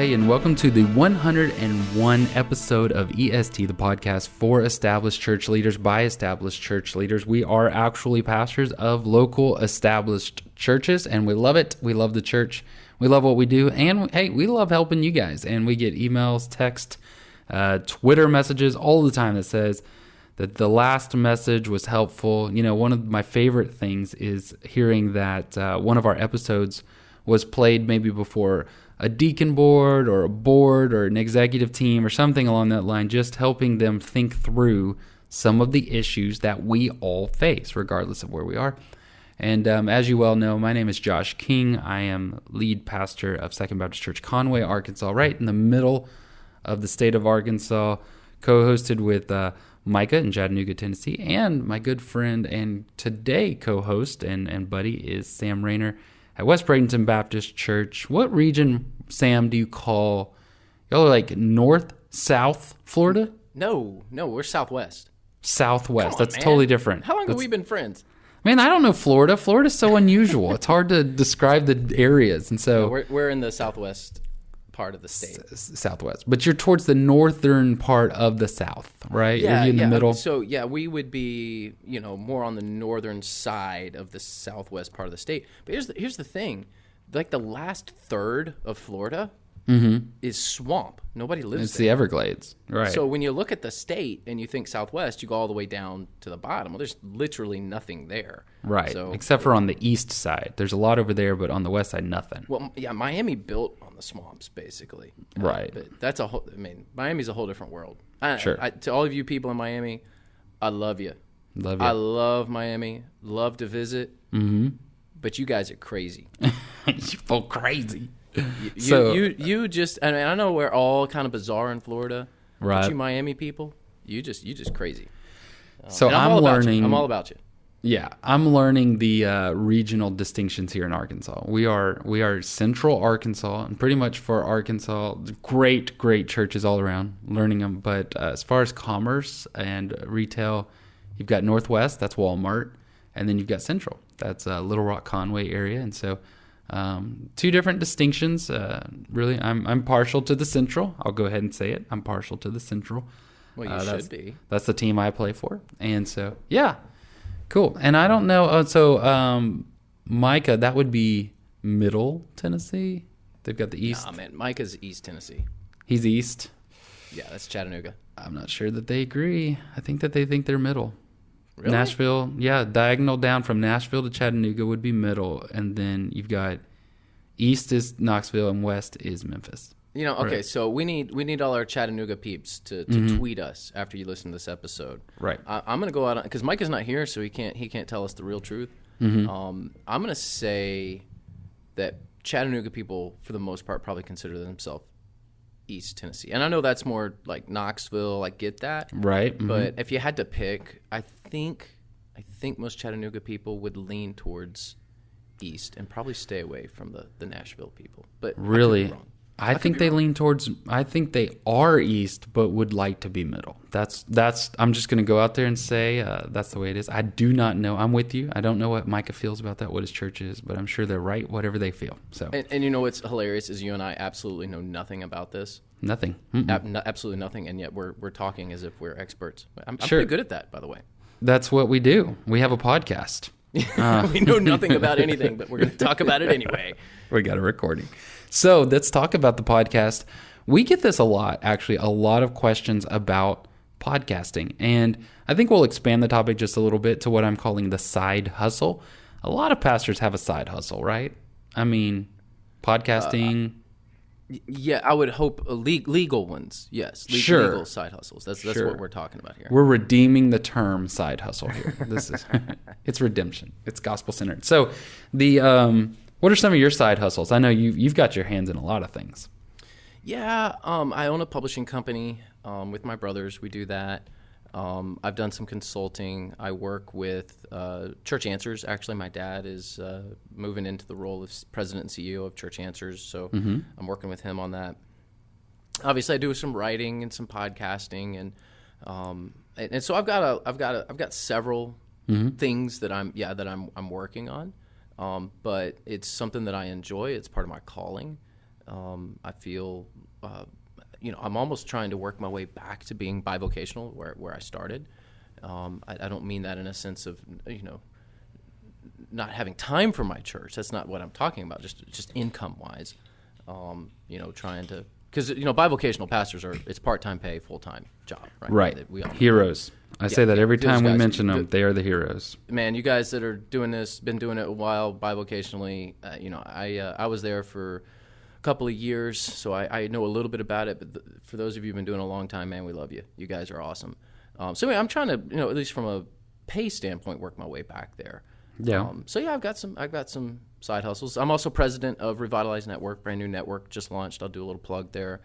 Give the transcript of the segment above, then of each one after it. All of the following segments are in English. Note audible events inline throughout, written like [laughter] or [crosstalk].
Hey, and welcome to the 101 episode of EST, the podcast for established church leaders by established church leaders. We are actually pastors of local established churches, and we love it. We love the church. We love what we do. And hey, we love helping you guys. And we get emails, text, uh, Twitter messages all the time that says, that the last message was helpful. You know, one of my favorite things is hearing that uh, one of our episodes was played maybe before a deacon board or a board or an executive team or something along that line, just helping them think through some of the issues that we all face, regardless of where we are. And um, as you well know, my name is Josh King. I am lead pastor of Second Baptist Church Conway, Arkansas, right in the middle of the state of Arkansas, co hosted with uh, Micah in Chattanooga, Tennessee, and my good friend and today co host and, and buddy is Sam Rainer at West Bradenton Baptist Church. What region, Sam, do you call y'all are like north, south Florida? No, no, we're Southwest. Southwest. On, That's man. totally different. How long That's, have we been friends? Man, I don't know Florida. Florida's so unusual. it's hard to describe the areas, and so We're, we're in the Southwest part of the state. s- southwest. But you're towards the northern part of the South, right? Yeah, in yeah. the middle? So yeah, we would be, you know, more on the northern side of the southwest part of the state. But here's the here's the thing, like the last third of Florida is swamp. Nobody lives Mm-hmm. It's there. the Everglades, right? So when you look at the state and you think southwest, you go all the way down to the bottom. Well, there's literally nothing there. right. So Except for on the east side, there's a lot over there, but on the west side, nothing. Well, yeah, Miami built the swamps, basically. Uh, Right. But that's a whole. I mean, Miami's a whole different world. I, Sure. I, to all of you people in Miami, I love you. Love you. I love Miami. Love to visit. Mm-hmm. But you guys are crazy. [laughs] you feel crazy. You, So- you, you just. I mean, I know we're all kind of bizarre in Florida. Right. But you Miami people, you just, you just crazy. So I'm, I'm, all about learning. You. I'm all about you. Yeah, I'm learning the uh, regional distinctions here in Arkansas. We are we are central Arkansas, and pretty much for Arkansas, great great churches all around. Learning them, but uh, as far as commerce and retail, you've got Northwest, that's Walmart, and then you've got Central, that's uh, Little Rock Conway area, and so. Um, two different distinctions. Uh, really, I'm I'm partial to the Central. I'll go ahead and say it. I'm partial to the Central. Well, you Uh, that's- should be. That's the team I play for, and so yeah, cool. And I don't know. Uh, so um, Micah, that would be Middle Tennessee. They've got the East. Oh man, Micah's East Tennessee. He's East. Yeah, that's Chattanooga. I'm not sure that they agree. I think that they think they're Middle. Really? Nashville, yeah, diagonal down from Nashville to Chattanooga would be Middle, and then you've got East is Knoxville and West is Memphis. You know, okay, Right. Mm-hmm. so we need we need all our Chattanooga peeps to, to tweet us after you listen to this episode. Right. I, I'm gonna go out because Mike is not here, so he can't he can't tell us the real truth. Mm-hmm. Um, I'm gonna say that Chattanooga people, for the most part, probably consider themselves East Tennessee, and I know that's more like Knoxville. I get that, Right. Mhm. but if you had to pick, I think I think most Chattanooga people would lean towards East and probably stay away from the the Nashville people. But I could be Really? Wrong. I, think they lean towards. I think they are east, but would like to be middle. That's that's. I'm just going to go out there and say uh, that's the way it is. I do not know. I'm with you. I don't know what Micah feels about that, what his church is, but I'm sure they're right. Whatever they feel. So And, and you know what's hilarious is you and I absolutely know nothing about this, nothing. Ab- no- absolutely nothing, and yet we're we're talking as if we're experts. I'm, I'm Sure. pretty good at that, by the way. That's what we do. We have a podcast. [laughs] Uh. we know nothing about anything, but we're going to talk about it anyway. [laughs] we got a recording. So let's talk about the podcast. We get this a lot, actually, a lot of questions about podcasting. And I think we'll expand the topic just a little bit to what I'm calling the side hustle. A lot of pastors have a side hustle, right? I mean, podcasting. Uh, Yeah, I would hope uh, legal ones. Yes, le- Sure. legal side hustles. That's that's Sure. what we're talking about here. we're redeeming the term side hustle here. This is [laughs] it's redemption. It's gospel centered. So, the um, what are some of your side hustles? I know you you've got your hands in a lot of things. Yeah, um, I own a publishing company um, with my brothers. We do that. Um, I've done some consulting. I work with uh, Church Answers. Actually, my dad is uh, moving into the role of president and CEO of Church Answers, so Mm-hmm. I'm working with him on that. Obviously, I do some writing and some podcasting, and um, and, and so I've got a I've got a, I've got several Mm-hmm. things that I'm yeah that I'm I'm working on. Um, but it's something that I enjoy. It's part of my calling. Um, I feel, uh, you know, I'm almost trying to work my way back to being bivocational where, where I started. Um, I, I don't mean that in a sense of, you know, not having time for my church. That's not what I'm talking about. Just just income wise, um, you know, trying to because you know bivocational pastors are it's part time pay, full time job, right? Right. We all heroes. I say that every those time we guys- mention them. They are the heroes. man, you guys that are doing this, been doing it a while, bivocationally. Uh, you know, I uh, I was there for couple of years, so I, I know a little bit about it. But th- for those of you who've been doing it a long time, man, we love you. You guys are awesome. Um, so anyway, I'm trying to, you know, at least from a pay standpoint, work my way back there. Yeah. Um, so yeah, I've got some I've got some side hustles. I'm also president of Revitalize Network, brand new network just launched. I'll do a little plug there.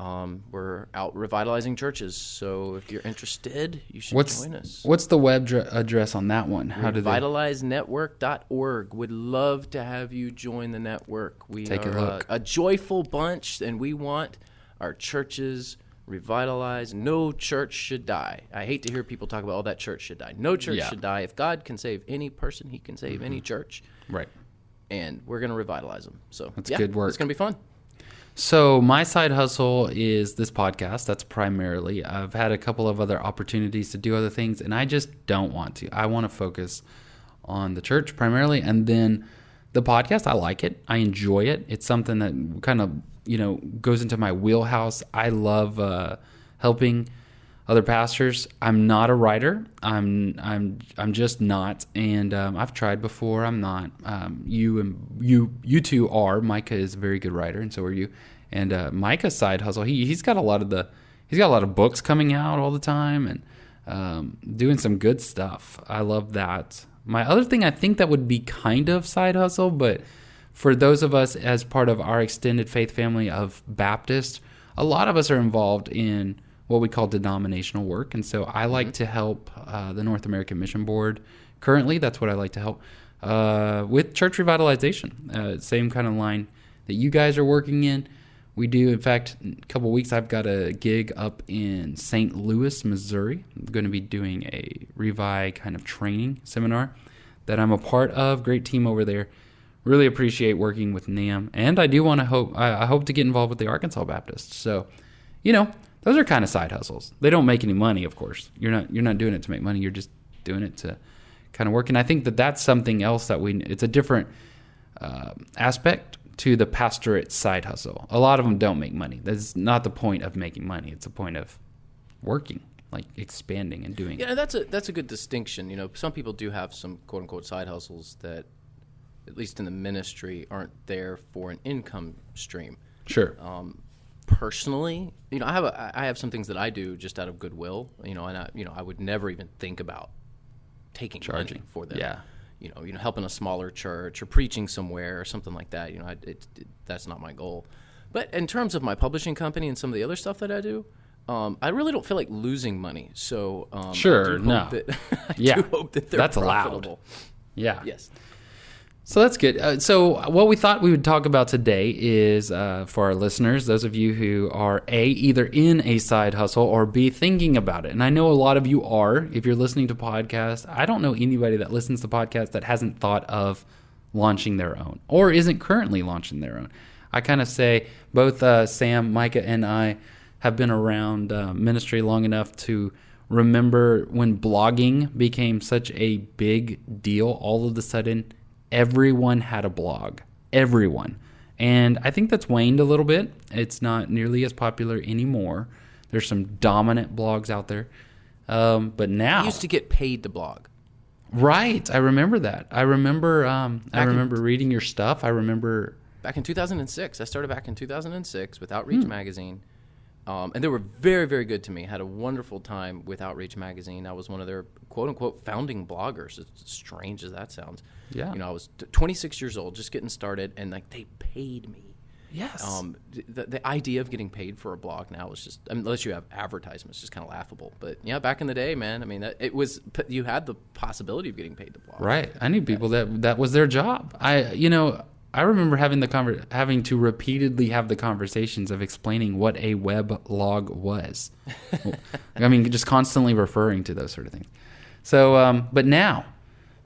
Um, we're out revitalizing churches, so if you're interested, you should What's join us. what's the web dr- address on that one? How revitalizenetwork.org would love to have you join the network we Take a are look. A, a joyful bunch and we want our churches revitalized no church should die i hate to hear people talk about oh that church should die no church Yeah. should die if god can save any person he can save Mm-hmm. any church Right. and we're going to revitalize them so That's yeah, good work. it's going to be fun So my side hustle is this podcast. That's primarily. I've had a couple of other opportunities to do other things, and I just don't want to. I want to focus on the church primarily, and then the podcast. I like it. I enjoy it. It's something that kind of you know goes into my wheelhouse. I love uh, helping other pastors. I'm not a writer. I'm I'm I'm just not. And um, I've tried before. I'm not. Um, you and you you two are. Micah is a very good writer, and so are you. And uh, Micah's side hustle. He he's got a lot of the he's got a lot of books coming out all the time and um, doing some good stuff. I love that. My other thing I think that would be kind of side hustle, but for those of us as part of our extended faith family of Baptists, a lot of us are involved in what we call denominational work. And so I like to help uh, the North American Mission Board. Currently, that's what I like to help uh, with church revitalization. Uh, same kind of line that you guys are working in. We do, in fact, in a couple weeks, I've got a gig up in St. Louis, Missouri. I'm going to be doing a Revi kind of training seminar that I'm a part of. Great team over there. Really appreciate working with NAMB, and I do want to hope I, I hope to get involved with the Arkansas Baptists. So, you know, those are kind of side hustles. They don't make any money, of course. You're not you're not doing it to make money. You're just doing it to kind of work. And I think that that's something else that we. It's a different uh, aspect to the pastorate side hustle. A lot of them don't make money. That's not the point of making money. It's a point of working, like expanding and doing. Yeah, that's a that's a good distinction. You know, some people do have some quote unquote side hustles that, at least in the ministry, aren't there for an income stream. Sure. Um, personally, you know, I have a, I have some things that I do just out of goodwill. You know, and I you know I would never even think about taking Charging. money for them. Yeah. You know, you know, helping a smaller church or preaching somewhere or something like that. You know, I, it, it, that's not my goal. But in terms of my publishing company and some of the other stuff that I do, um, I really don't feel like losing money. So um, Sure, no. that- [laughs] I Yeah, do hope that they're that's allowed. Yeah. Yes. So that's good. Uh, so what we thought we would talk about today is uh, for our listeners, those of you who are a either in a side hustle or b thinking about it. And I know a lot of you are. If you're listening to podcasts, I don't know anybody that listens to podcasts that hasn't thought of launching their own or isn't currently launching their own. I kind of say both uh, Sam, Micah, and I have been around uh, ministry long enough to remember when blogging became such a big deal. All of a sudden, everyone had a blog. Everyone. And I think that's waned a little bit. It's not nearly as popular anymore. There's some dominant blogs out there. Um, but now, I used to get paid to blog. right? I remember that. I remember. Um, I Back in- remember reading your stuff. I remember. back in 2006. I started back in 2006 with Hmm. Outreach Magazine, um, and they were very, very good to me. Had a wonderful time with Outreach Magazine. I was one of their quote unquote founding bloggers. As strange as that sounds. Yeah. You know, I was t- 26 years old, just getting started, and like they paid me. Yes. Um, the, the idea of getting paid for a blog now is just, I mean, unless you have advertisements, just kind of laughable. But yeah, back in the day, man, I mean, that, it was you had the possibility of getting paid to blog. Right. I knew people that that was their job. I, you know, I remember having the conver- having to repeatedly have the conversations of explaining what a web log was. [laughs] I mean, just constantly referring to those sort of things. So, um, but now,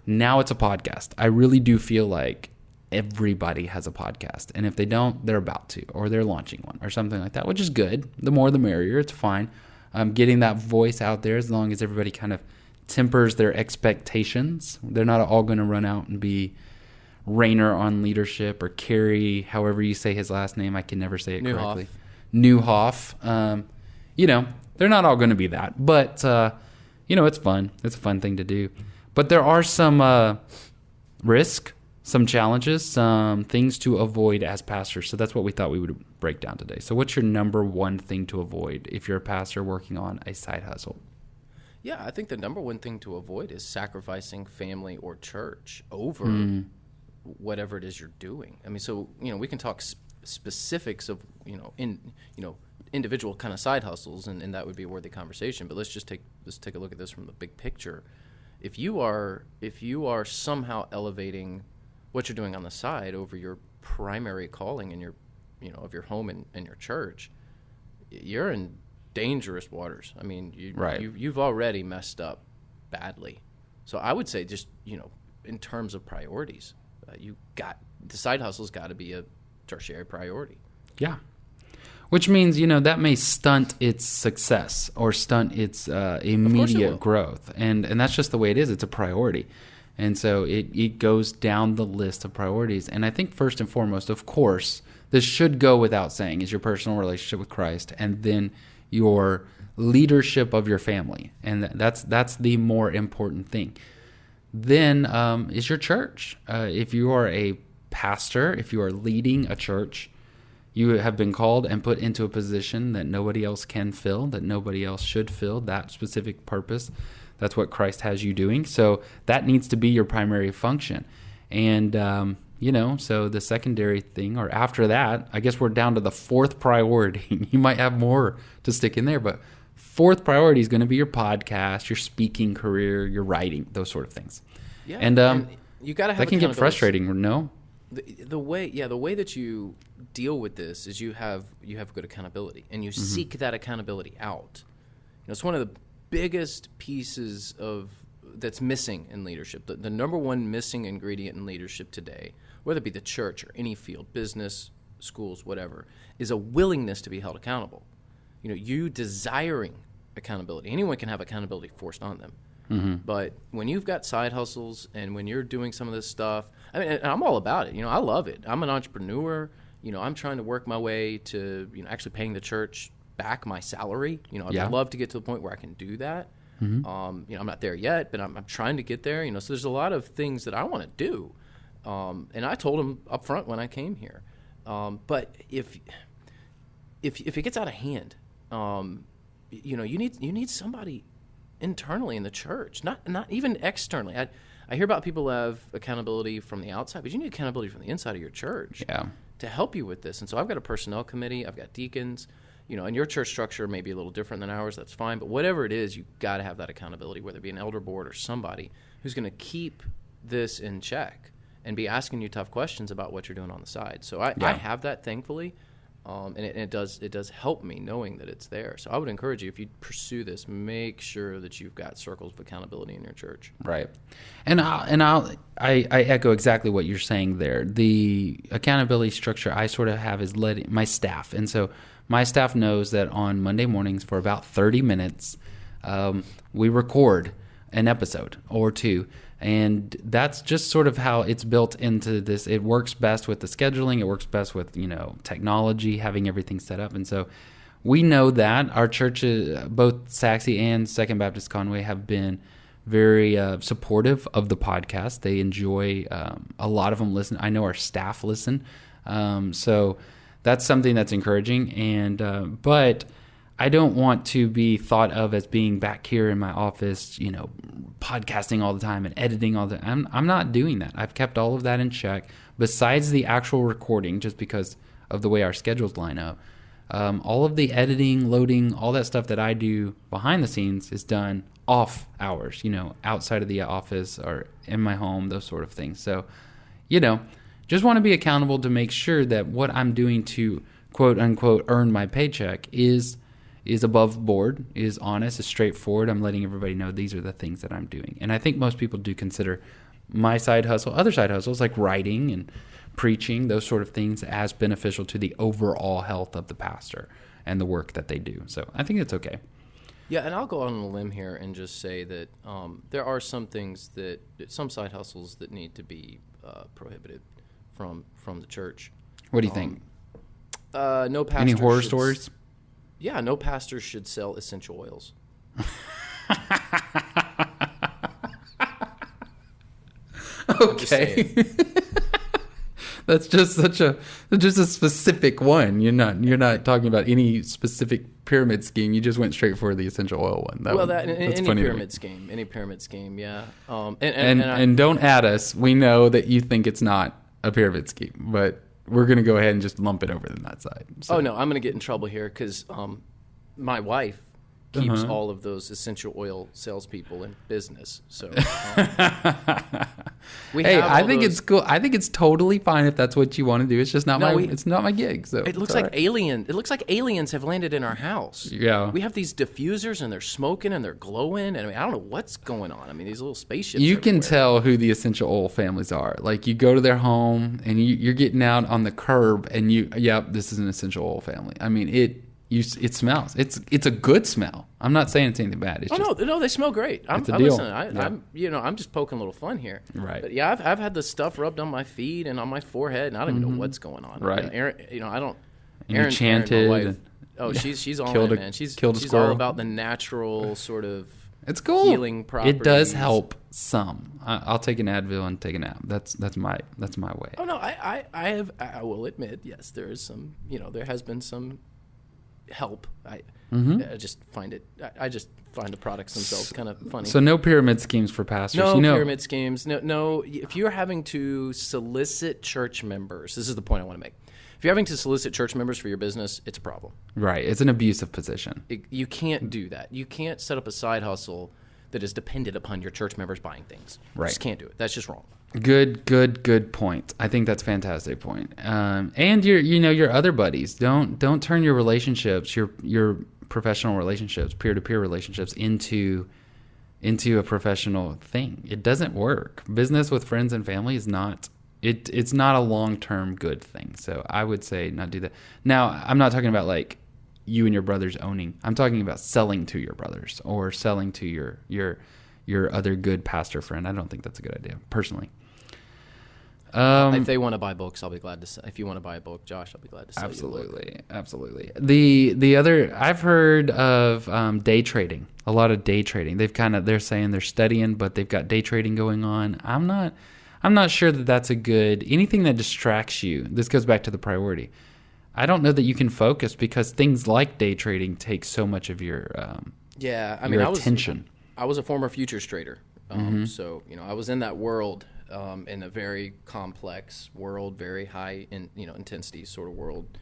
now it's a podcast. I really do feel like everybody has a podcast, and if they don't, they're about to, or they're launching one, or something like that, which is good. The more, the merrier. It's fine. Um, getting that voice out there, as long as everybody kind of tempers their expectations. They're not all going to run out and be Rainer on leadership or Carey, however you say his last name. I can never say it Nieuwhof. correctly. Nieuwhof. Um, you know, they're not all going to be that, but uh, you know, it's fun. It's a fun thing to do. But there are some uh, risk, some challenges, some things to avoid as pastors. So that's what we thought we would break down today. So, what's your number one thing to avoid if you're a pastor working on a side hustle? Yeah, I think the number one thing to avoid is sacrificing family or church over whatever it is you're doing. I mean, so you know, we can talk sp- specifics of you know in you know individual kind of side hustles, and, and that would be a worthy conversation. But let's just take let's take a look at this from the big picture. If you are if you are somehow elevating what you're doing on the side over your primary calling in your you know of your home and, and your church, you're in dangerous waters. I mean, you, Right. you you've already messed up badly. So I would say just you know in terms of priorities, uh, you got the side hustle's got to be a tertiary priority. Yeah. Which means, you know, that may stunt its success or stunt its uh, immediate growth. And and that's just the way it is. It's a priority. And so it, it goes down the list of priorities. And I think first and foremost, of course, this should go without saying, is your personal relationship with Christ and then your leadership of your family. And that's that's the more important thing then um, is your church. Uh, if you are a pastor, if you are leading a church, you have been called and put into a position that nobody else can fill, that nobody else should fill, that specific purpose. That's what Christ has you doing. So that needs to be your primary function. And, um, you know, so the secondary thing, or after that, I guess we're down to the fourth priority. [laughs] you might have more to stick in there, but fourth priority is going to be your podcast, your speaking career, your writing, those sort of things. Yeah, and um, you got to have that can get frustrating. No, the, the way yeah the way that you deal with this is you have you have good accountability and you mm-hmm. seek that accountability out. You know it's one of the biggest pieces of that's missing in leadership. The, the number one missing ingredient in leadership today whether it be the church or any field business schools whatever is a willingness to be held accountable. You know you desiring accountability. Anyone can have accountability forced on them but when you've got side hustles and when you're doing some of this stuff, I mean, I'm all about it. You know, I love it. I'm an entrepreneur. You know, I'm trying to work my way to you know actually paying the church back my salary. You know, I'd Yeah. love to get to the point where I can do that. Um, you know, I'm not there yet, but I'm, I'm trying to get there. You know, so there's a lot of things that I want to do. Um, and I told him up front when I came here. Um, but if if if it gets out of hand, um, you know, you need you need somebody internally in the church, not not even externally. I I hear about people who have accountability from the outside, but you need accountability from the inside of your church Yeah. to help you with this. And so I've got a personnel committee, I've got deacons, you know, and your church structure may be a little different than ours. That's fine, but whatever it is, you've got to have that accountability, whether it be an elder board or somebody who's going to keep this in check and be asking you tough questions about what you're doing on the side. So I, I have that, thankfully. Um, and it, it does it does help me knowing that it's there. So I would encourage you if you pursue this, make sure that you've got circles of accountability in your church. Right. And I and I'll, I I echo exactly what you're saying there. The accountability structure I sort of have is led my staff, and so my staff knows that on Monday mornings for about 30 minutes, um, we record an episode or two. And that's just sort of how it's built into this. It works best with the scheduling. It works best with you know technology, having everything set up. And so we know that our churches, both Saxy and Second Baptist Conway, have been very uh, supportive of the podcast. They enjoy um, a lot of them listen. I know our staff listen, um, so that's something that's encouraging. And uh, but I don't want to be thought of as being back here in my office, you know, podcasting all the time and editing all the. I'm I'm not doing that. I've kept all of that in check. Besides the actual recording, just because of the way our schedules line up. Um, all of the editing, loading, all that stuff that I do behind the scenes is done off hours, you know, outside of the office or in my home, those sort of things. So, you know, just want to be accountable to make sure that what I'm doing to quote unquote earn my paycheck is is above board, is honest, is straightforward. I'm letting everybody know these are the things that I'm doing. And I think most people do consider my side hustle, other side hustles like writing and preaching, those sort of things as beneficial to the overall health of the pastor and the work that they do. So I think it's okay. Yeah, and I'll go on a limb here and just say that um, there are some things that some side hustles that need to be uh, prohibited from from the church. What do you um, think? Uh, no pastor. Any horror stories? Yeah, no pastor should sell essential oils. [laughs] okay. [laughs] That's just such a just a specific one. You're not you're not talking about any specific pyramid scheme. You just went straight for the essential oil one. That well, that one, any pyramid scheme, any pyramid scheme, yeah. Um, and and, and, and, I, and don't add us. We know that you think it's not a pyramid scheme, but we're going to go ahead and just lump it over to that side. So. Oh no, I'm going to get in trouble here because um, my wife keeps uh-huh. all of those essential oil salespeople in business. So, [laughs] um, hey, I think those... it's cool. I think it's totally fine if that's what you want to do. It's just not no, my. We, it's not my gig. So it looks like right. alien. It looks like aliens have landed in our house. Yeah, we have these diffusers and they're smoking and they're glowing. And I mean, I don't know what's going on. I mean, these little spaceships. You everywhere. can tell who the essential oil families are. Like you go to their home and you, you're getting out on the curb and you, yep, this is an essential oil family. I mean, it you it smells. It's it's a good smell. I'm not saying it's anything bad. It's oh just, no, no, they smell great. I'm, it's a I'm deal. listening. I, yeah. I'm you know I'm just poking a little fun here. Right. But yeah, I've I've had the stuff rubbed on my feet and on my forehead, and I don't mm-hmm. even know what's going on. Right. You know, Aaron, you know I don't. And Aaron, chanted. Aaron, wife, oh, [laughs] she's she's all in, man. She's killed she's all about the natural sort of. It's cool. Healing properties. It does help some. I, will take an Advil and take a nap. That's that's my that's my way. Oh no, I, I I have I will admit yes, there is some you know there has been some help. I, mm-hmm. I just find it. I, I, just find the products themselves kind of funny. So no pyramid schemes for pastors. No you know. pyramid schemes. No, no. If you're having to solicit church members, this is the point I want to make. If you're having to solicit church members for your business, it's a problem. Right. It's an abusive position. It, you can't do that. You can't set up a side hustle that is dependent upon your church members buying things. Right. You just can't do it. That's just wrong. Good, good, good point. I think that's fantastic point. Um, and your, you know, your other buddies. Don't don't turn your relationships, your your professional relationships, peer to peer relationships into into a professional thing. It doesn't work. Business with friends and family is not it. It's not a long term good thing. So I would say not do that. Now I'm not talking about like you and your brothers owning. I'm talking about selling to your brothers or selling to your your your other good pastor friend. I don't think that's a good idea personally. Um, if they want to buy books, I'll be glad to. Sell. If you want to buy a book, Josh, I'll be glad to sell absolutely, absolutely. The the other I've heard of um, day trading. A lot of day trading. They've kind of they're saying they're studying, but they've got day trading going on. I'm not. I'm not sure that that's a good anything that distracts you. This goes back to the priority. I don't know that you can focus because things like day trading take so much of your um, yeah. I mean, I attention. Was, I was a former futures trader, um, mm-hmm. so you know I was in that world um, in a very complex world, very high in you know intensity sort of world.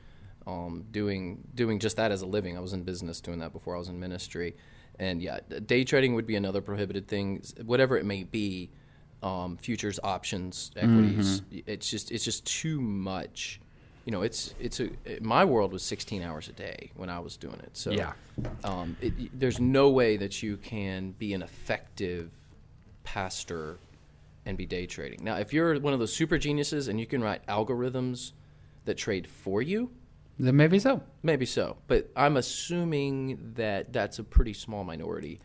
Um, doing doing just that as a living. I was in business doing that before I was in ministry, and yeah, day trading would be another prohibited thing, whatever it may be. Um, futures, options, equities. Mm-hmm. It's just it's just too much. You know, it's it's a my world was 16 hours a day when I was doing it. So yeah, um, it, there's no way that you can be an effective pastor and be day trading. Now, if you're one of those super geniuses and you can write algorithms that trade for you, then maybe so. Maybe so. But I'm assuming that that's a pretty small minority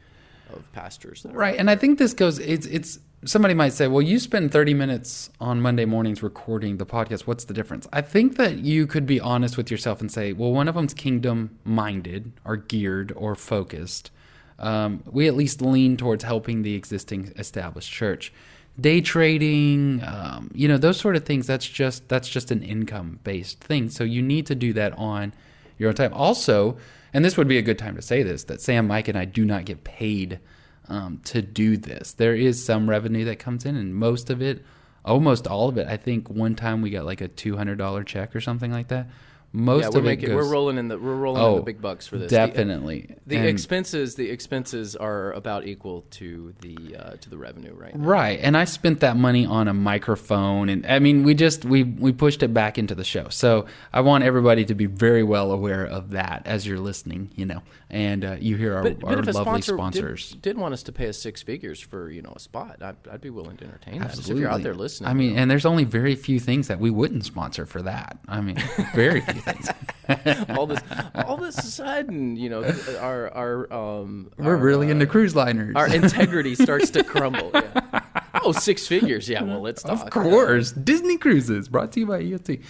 of pastors. right. And I think this goes, it's, it's, somebody might say, well, you spend 30 minutes on Monday mornings recording the podcast. What's the difference? I think that you could be honest with yourself and say, well, one of them's kingdom minded or geared or focused. Um, we at least lean towards helping the existing established church day trading, um, you know, those sort of things. That's just that's just an income based thing. So you need to do that on your own time. Also, and this would be a good time to say this: that Sam, Mike, and I do not get paid um, to do this. There is some revenue that comes in, and most of it, almost all of it. I think one time we got like a two hundred dollar check or something like that. Most yeah, of we're it making, goes, we're rolling in the we're rolling in Oh, the big bucks for this. Definitely. The, And- expenses the expenses are about equal to the uh, to the revenue right now. Right, and I spent that money on a microphone, and I mean, we just we we pushed it back into the show. So I want everybody to be very well aware of that as you're listening, you know, and uh, you hear our, But, our lovely sponsor sponsors. Did, did want us to pay us six figures for you know a spot, I'd, I'd be willing to entertain that. So if you're out there listening, I mean, and there's only very few things that we wouldn't sponsor for that. I mean, very [laughs] few things. [laughs] all this all this of a sudden, you know, our our um We're our, really uh, into cruise liners. our integrity starts to crumble. Yeah. [laughs] Oh, six figures. Yeah, well, let's talk. Of course, Disney Cruises brought to you by EST.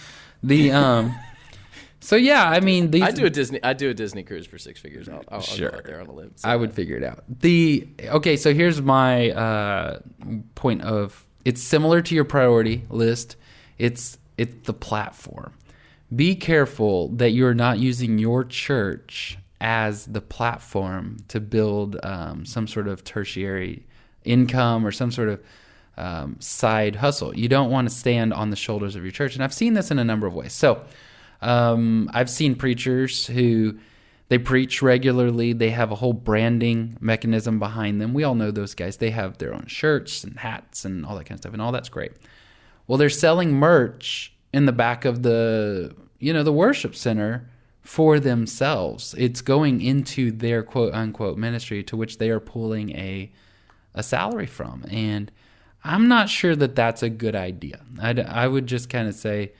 The um, [laughs] so yeah, I mean, these I do a Disney. I do a Disney cruise for six figures. I'll, I'll, Sure. I'll there on a limb. So, I would figure it out. The okay, so here's my uh, point of it's similar to your priority list. It's it's the platform. Be careful that you're not using your church as the platform to build um, some sort of tertiary income or some sort of um, side hustle. You don't want to stand on the shoulders of your church, and I've seen this in a number of ways. So, um, I've seen preachers who they preach regularly. They have a whole branding mechanism behind them. We all know those guys. They have their own shirts and hats and all that kind of stuff, and all that's great. Well, they're selling merch in the back of the you know the worship center for themselves. It's going into their quote unquote ministry to which they are pulling a a salary from, and I'm not sure that that's a good idea. I'd, I would just kind of say,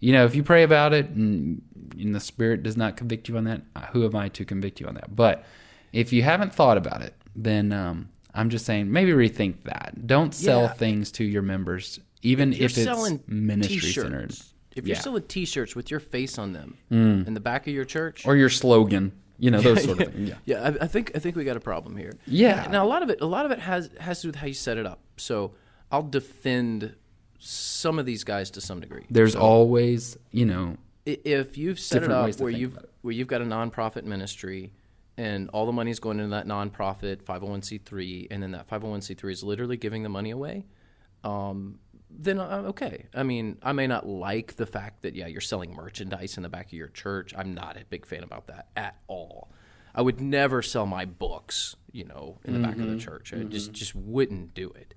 you know, if you pray about it and, and the Spirit does not convict you on that, who am I to convict you on that? But if you haven't thought about it, then um, I'm just saying maybe rethink that. Don't sell Yeah. things to your members, even If if it's ministry t-shirts, centered. If you're Yeah. Mm. selling T-shirts with your face on them in the back of your church, Or your slogan, you know, those [laughs] sort of things. Yeah. yeah, I, I think I think we got a problem here. Yeah. Now a lot of it, a lot of it has has to do with how you set it up. So I'll defend some of these guys to some degree. There's always, you know, if you've set it up where you've where you've got a nonprofit ministry and all the money's going into that nonprofit 501c3 and then that 501c3 is literally giving the money away um, then uh, okay. I mean i may not like the fact that yeah you're selling merchandise in the back of your church. I'm not a big fan about that at all. I would never sell my books you know in the back Mm-hmm. of the church. I just just wouldn't do it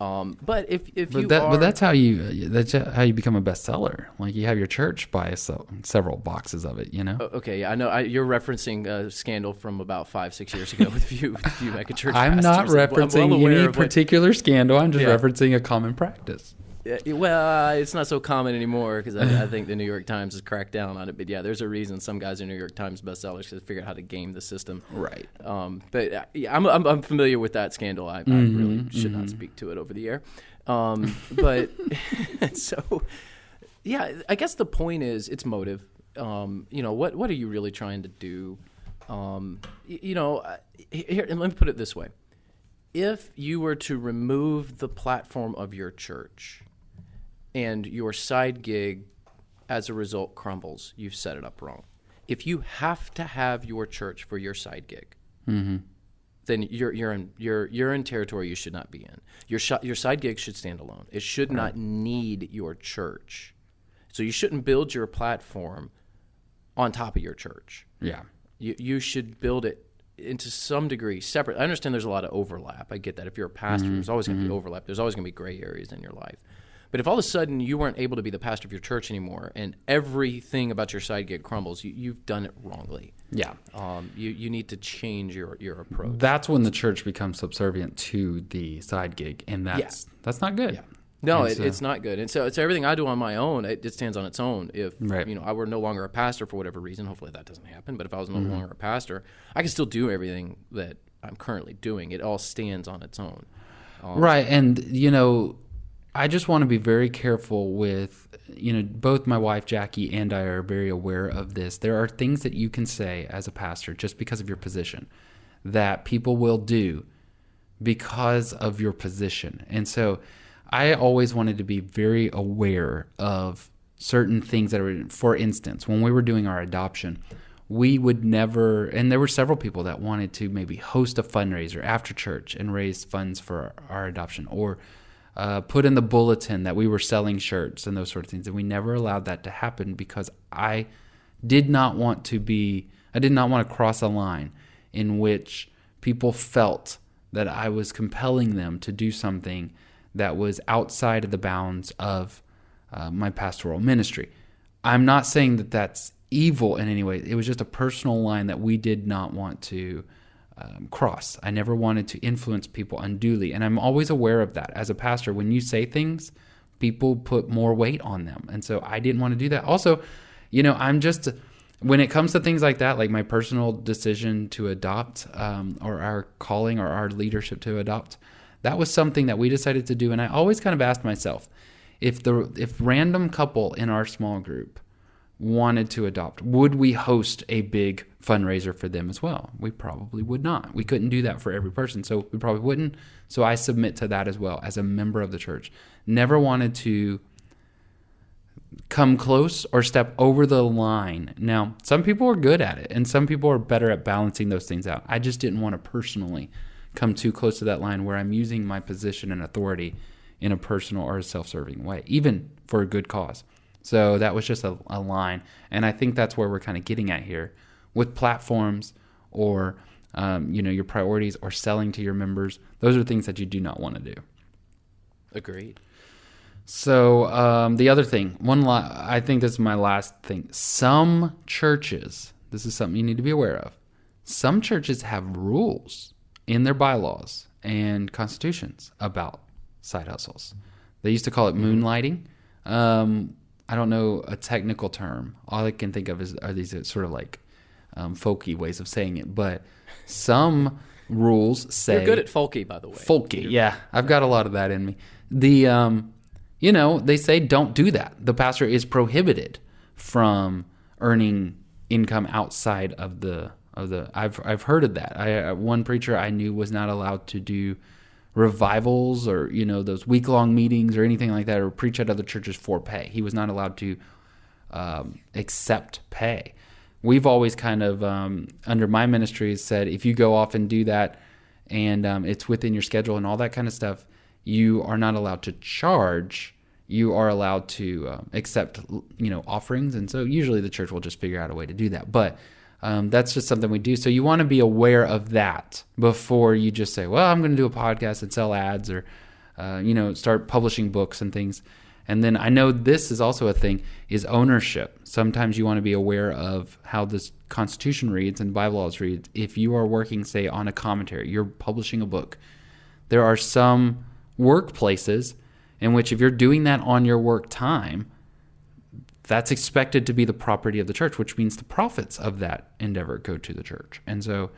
um, but if if But you that, are, but that's how you that's how you become a bestseller. Like you have your church buy so, several boxes of it. You know, Okay, I know I, you're referencing a scandal from about five, six years ago with few, few mega [laughs] church. I'm not pastors. I'm well referencing any what- particular scandal. I'm just Yeah. referencing a common practice. Yeah, well, uh, it's not so common anymore because I, I think the New York Times has cracked down on it. But yeah, there's a reason some guys are New York Times bestsellers because they figured out how to game the system. Right. Um, but uh, yeah, I'm, I'm, I'm familiar with that scandal. I, I really should not speak to it over the air. Um, but [laughs] so, yeah, I guess the point is it's motive. Um, you know, what what are you really trying to do? Um, y- you know, uh, here, and let me put it this way: if you were to remove the platform of your church, and your side gig, as a result, crumbles, you've set it up wrong. If you have to have your church for your side gig, mm-hmm. then you're you're in you're you're in territory you should not be in. Your sh- your side gig should stand alone. It should not need your church. So you shouldn't build your platform on top of your church. Yeah. You you should build it into some degree separate. I understand there's a lot of overlap. I get that. If you're a pastor, mm-hmm. there's always going to be mm-hmm. overlap. There's always going to be gray areas in your life. But if all of a sudden you weren't able to be the pastor of your church anymore, and everything about your side gig crumbles, you, you've done it wrongly. Yeah. Um, you you need to change your your approach. That's when the church becomes subservient to the side gig, and that's that's not good. Yeah. No, it, so- it's not good. And so it's everything I do on my own. It, it stands on its own. If Right. you know I were no longer a pastor for whatever reason, hopefully that doesn't happen. But if I was no Mm-hmm. longer a pastor, I can still do everything that I'm currently doing. It all stands on its own. Right. And, you know, I just want to be very careful with, you know, both my wife, Jackie, and I are very aware of this. There are things that you can say as a pastor just because of your position that people will do because of your position. And so I always wanted to be very aware of certain things that are, for instance, when we were doing our adoption, we would never, and there were several people that wanted to maybe host a fundraiser after church and raise funds for our, adoption or uh, put in the bulletin that we were selling shirts and those sort of things. And we never allowed that to happen because I did not want to be, I did not want to cross a line in which people felt that I was compelling them to do something that was outside of the bounds of uh, my pastoral ministry. I'm not saying that that's evil in any way. It was just a personal line that we did not want to um, cross. I never wanted to influence people unduly. And I'm always aware of that. As a pastor, when you say things, people put more weight on them. And so I didn't want to do that. Also, you know, I'm just, when it comes to things like that, like my personal decision to adopt um, or our calling or our leadership to adopt, that was something that we decided to do. And I always kind of asked myself, if the if random couple in our small group wanted to adopt, would we host a big fundraiser for them as well? We probably would not. We couldn't do that for every person, so we probably wouldn't. So I submit to that as well as a member of the church. Never wanted to come close or step over the line. Now, some people are good at it and some people are better at balancing those things out. I just didn't want to personally come too close to that line where I'm using my position and authority in a personal or a self-serving way, even for a good cause. So that was just a, a line, and I think that's where we're kind of getting at here with platforms or um, you know your priorities or selling to your members. Those are things that you do not want to do. Agreed. So um, the other thing, one, la- I think this is my last thing. Some churches, this is something you need to be aware of. Some churches have rules in their bylaws and constitutions about side hustles. They used to call it moonlighting. Um, I don't know a technical term. All I can think of is are these sort of like um, folky ways of saying it. But some rules say You're good at folky, by the way. folky. Yeah, I've got a lot of that in me. The um, you know, they say don't do that. The pastor is prohibited from earning income outside of the of the. I've I've heard of that. I one preacher I knew was not allowed to do revivals or you know those week long meetings or anything like that or preach at other churches for pay. He was not allowed to um, accept pay. We've always kind of um, under my ministry said if you go off and do that and um, it's within your schedule and all that kind of stuff, you are not allowed to charge. You are allowed to uh, accept you know offerings, and so usually the church will just figure out a way to do that. But um, that's just something we do. So you want to be aware of that before you just say, "Well, I'm going to do a podcast and sell ads," or uh, you know, start publishing books and things. And then I know this is also a thing: is ownership. Sometimes you want to be aware of how this Constitution reads and bylaws read. If you are working, say, on a commentary, you're publishing a book. There are some workplaces in which, if you're doing that on your work time, that's expected to be the property of the church, which means the profits of that endeavor go to the church. And so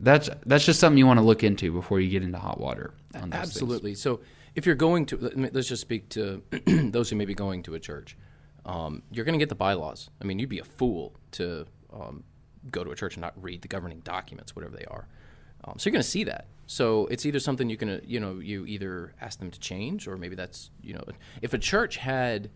that's that's just something you want to look into before you get into hot water. Absolutely. Things. So if you're going to, let's just speak to [clears throat] those who may be going to a church. Um, you're going to get the bylaws. I mean, you'd be a fool to um, go to a church and not read the governing documents, whatever they are. Um, so you're going to see that. So it's either something you can, you know, you either ask them to change, or maybe that's, you know, if a church had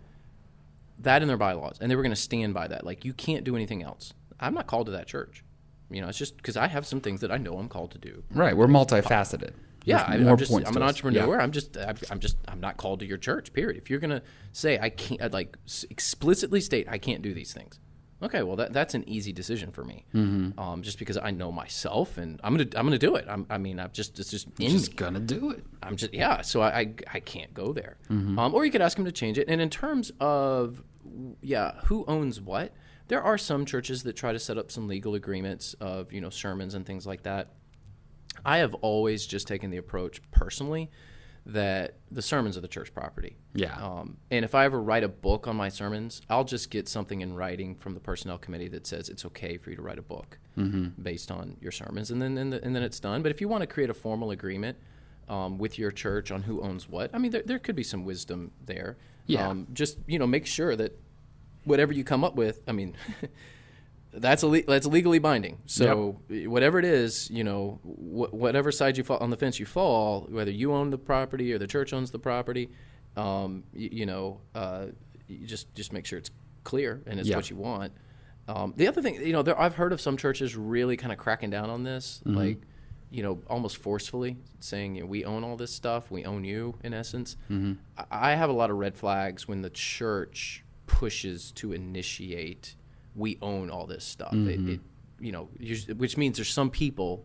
that in their bylaws, and they were going to stand by that. Like you can't do anything else. I'm not called to that church. You know, it's just because I have some things that I know I'm called to do. Right, we're multifaceted. Yeah, I, am just I'm an entrepreneur. Yeah. I'm just I'm just I'm not called to your church. Period. If you're gonna say I can't I'd like explicitly state I can't do these things, okay, well that that's an easy decision for me. Mm-hmm. Um, just because I know myself and I'm gonna I'm gonna do it. I'm, i mean I'm just it's just in just me. gonna do it. I'm just yeah. So I I, I can't go there. Mm-hmm. Um, or you could ask him to change it. And in terms of yeah, who owns what? There are some churches that try to set up some legal agreements of you know sermons and things like that. I have always just taken the approach personally that the sermons are the church property. Yeah. Um, and if I ever write a book on my sermons, I'll just get something in writing from the personnel committee that says it's okay for you to write a book mm-hmm. based on your sermons, and then and, the, and, then it's done. But if you want to create a formal agreement um, with your church on who owns what, I mean, there, there could be some wisdom there. Yeah. Um, just you know, make sure that whatever you come up with, I mean, [laughs] that's a that's legally binding. So yep. whatever it is, you know, wh- whatever side you fall on the fence you fall, whether you own the property or the church owns the property, um, you, you, know, uh, you just just make sure it's clear and it's yep. what you want. Um, the other thing, you know, there, I've heard of some churches really kind of cracking down on this, mm-hmm. like you know, almost forcefully saying, you know, we own all this stuff, we own you, in essence. Mm-hmm. I, I have a lot of red flags when the church pushes to initiate, we own all this stuff. Mm-hmm. It, it, you know, which means there's some people,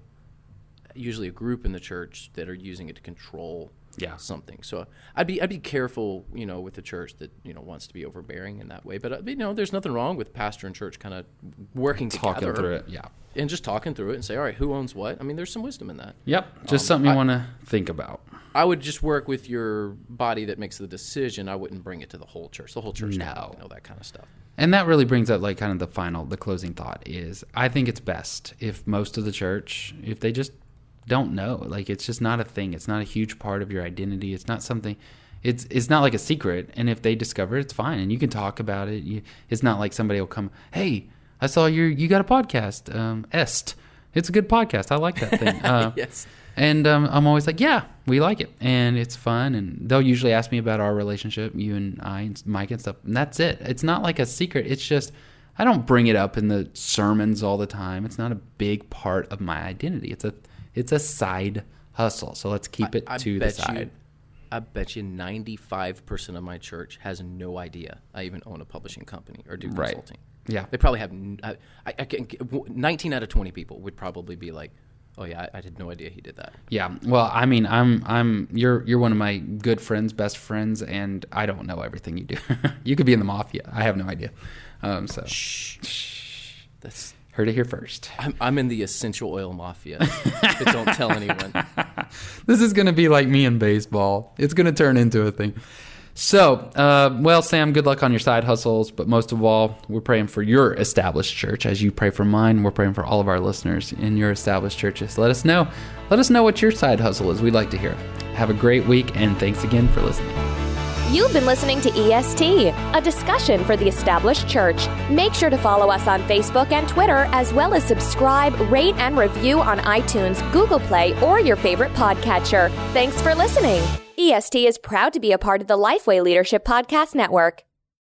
usually a group in the church, that are using it to control Yeah. something. So I'd be I'd be careful, you know, with the church that you know wants to be overbearing in that way. But uh, you know, there's nothing wrong with pastor and church kind of working Talking together through it. Yeah. and just talking through it and say, all right, who owns what? I mean, there's some wisdom in that. Yep. Just Um, something you want to think about. I would just work with your body that makes the decision. I wouldn't bring it to the whole church. The whole church No. know that kind of stuff. And that really brings up like kind of the final, the closing thought is I think it's best if most of the church, if they just don't know, like it's just not a thing. It's not a huge part of your identity. It's not something. It's it's not like a secret. And if they discover it, it's fine, and you can talk about it. You, it's not like somebody will come, hey, I saw your you got a podcast, um, Est. It's a good podcast. I like that thing. [laughs] Uh, Yes. And um, I'm always like, yeah, we like it, and it's fun. And they'll usually ask me about our relationship, you and I, and Mike and stuff. And that's it. It's not like a secret. It's just I don't bring it up in the sermons all the time. It's not a big part of my identity. It's a it's a side hustle. So let's keep it I to the side. You, I bet you 95% of my church has no idea I even own a publishing company or do Right. consulting. Yeah. They probably have, I, I, can, 19 out of 20 people would probably be like, oh yeah, I, I had no idea he did that. Yeah. Well, I mean, I'm I'm you're you're one of my good friends, best friends, and I don't know everything you do. [laughs] you could be in the mafia. I have no idea. Um, so That's, heard it here first. I'm, I'm in the essential oil mafia, but don't tell [laughs] anyone. This is going to be like me in baseball. It's going to turn into a thing. So, uh, well, Sam, good luck on your side hustles. But most of all, we're praying for your established church. As you pray for mine, we're praying for all of our listeners in your established churches. Let us know. Let us know what your side hustle is. We'd like to hear. Have a great week, and thanks again for listening. You've been listening to EST, a discussion for the established church. Make sure to follow us on Facebook and Twitter, as well as subscribe, rate, and review on iTunes, Google Play, or your favorite podcatcher. Thanks for listening. EST is proud to be a part of the Lifeway Leadership Podcast Network.